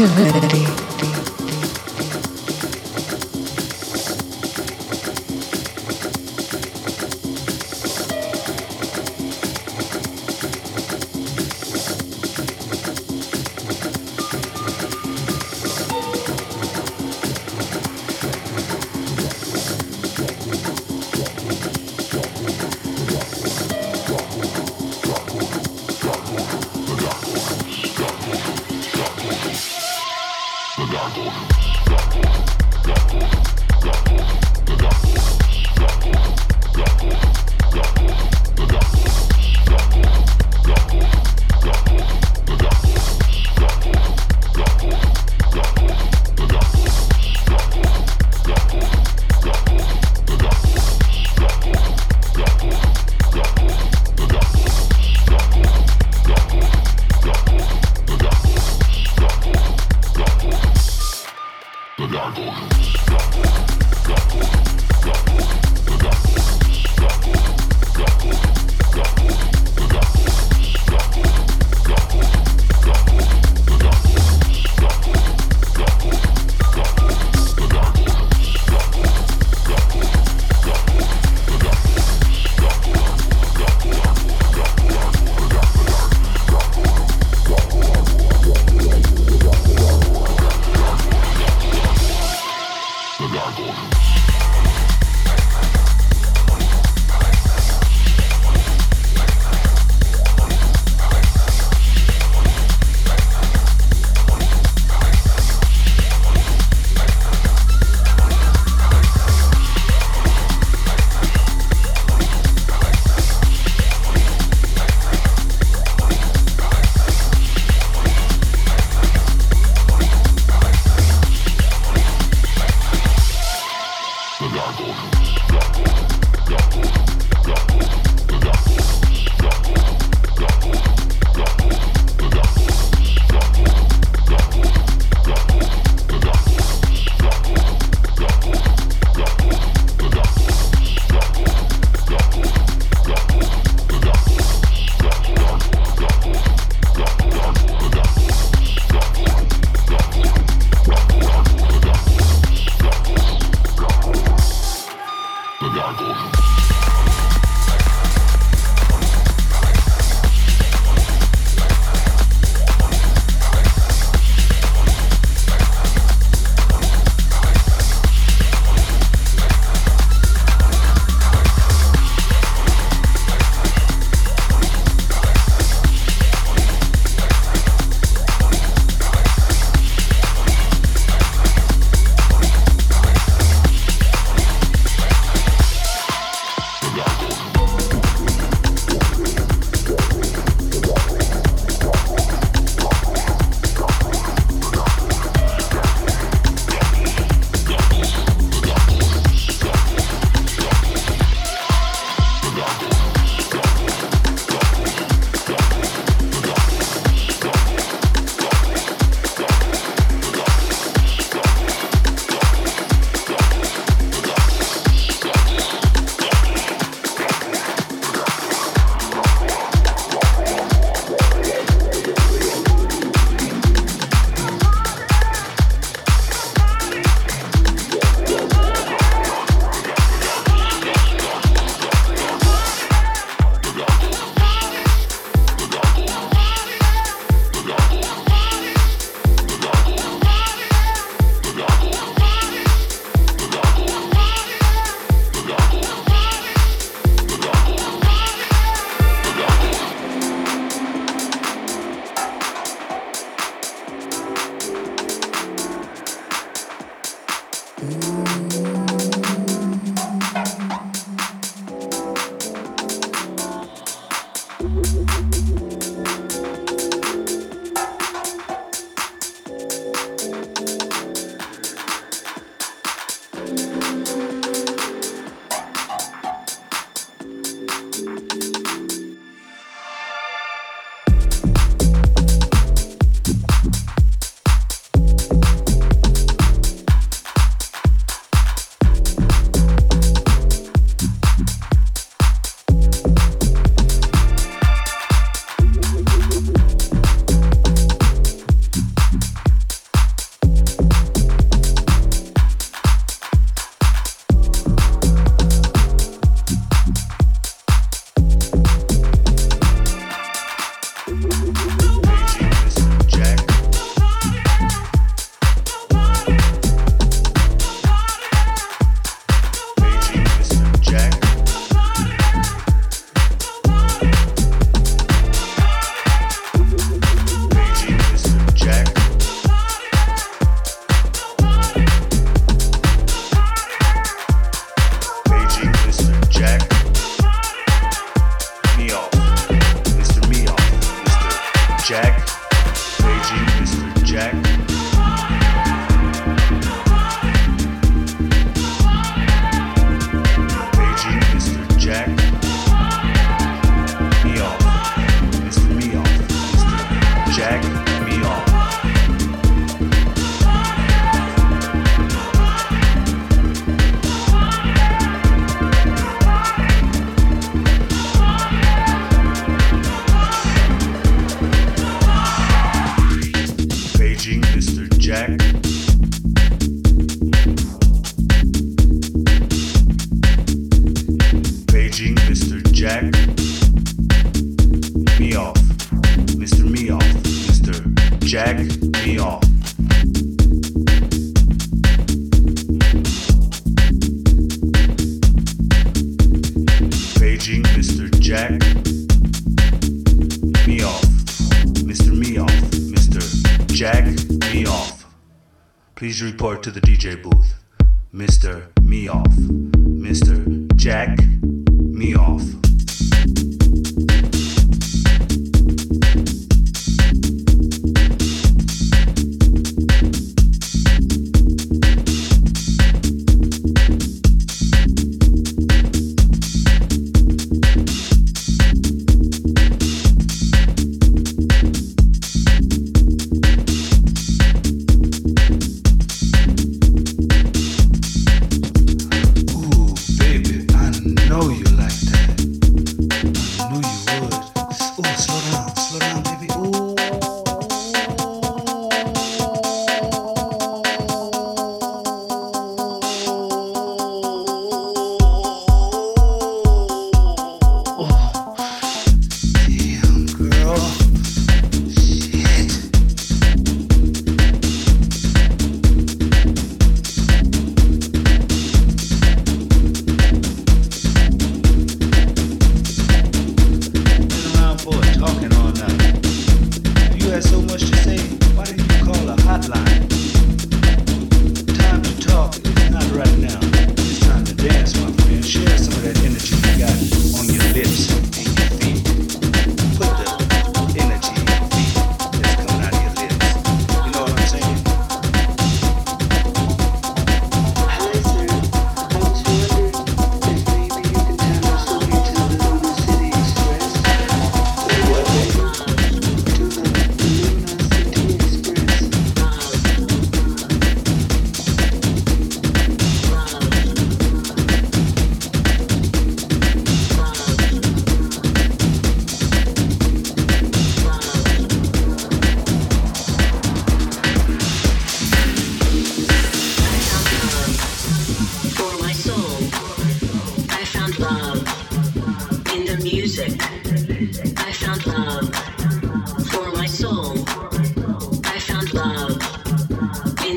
activity.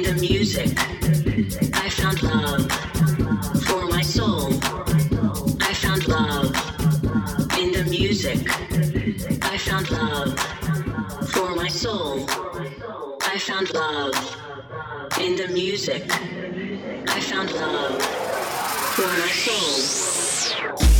in the music. I found love for my soul. I found love in the music. I found love for my soul. I found love in the music. I found love for my soul.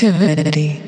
Activity.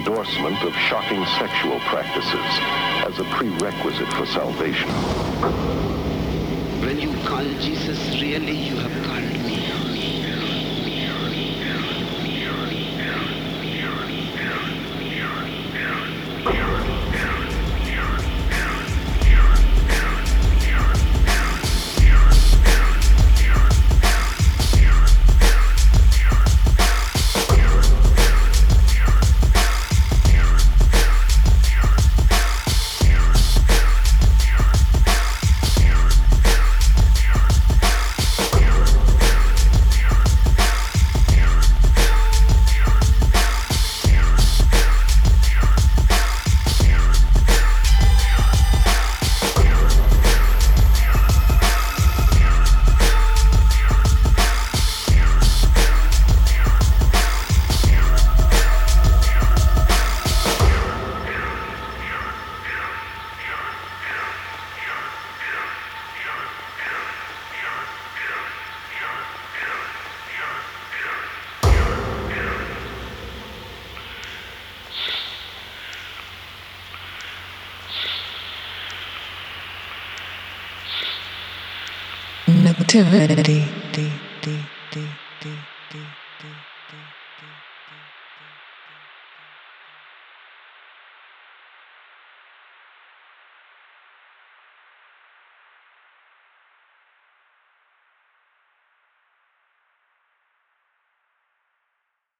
endorsement of shocking sexual practices as a prerequisite for salvation. When you call Jesus, really you have Infinity.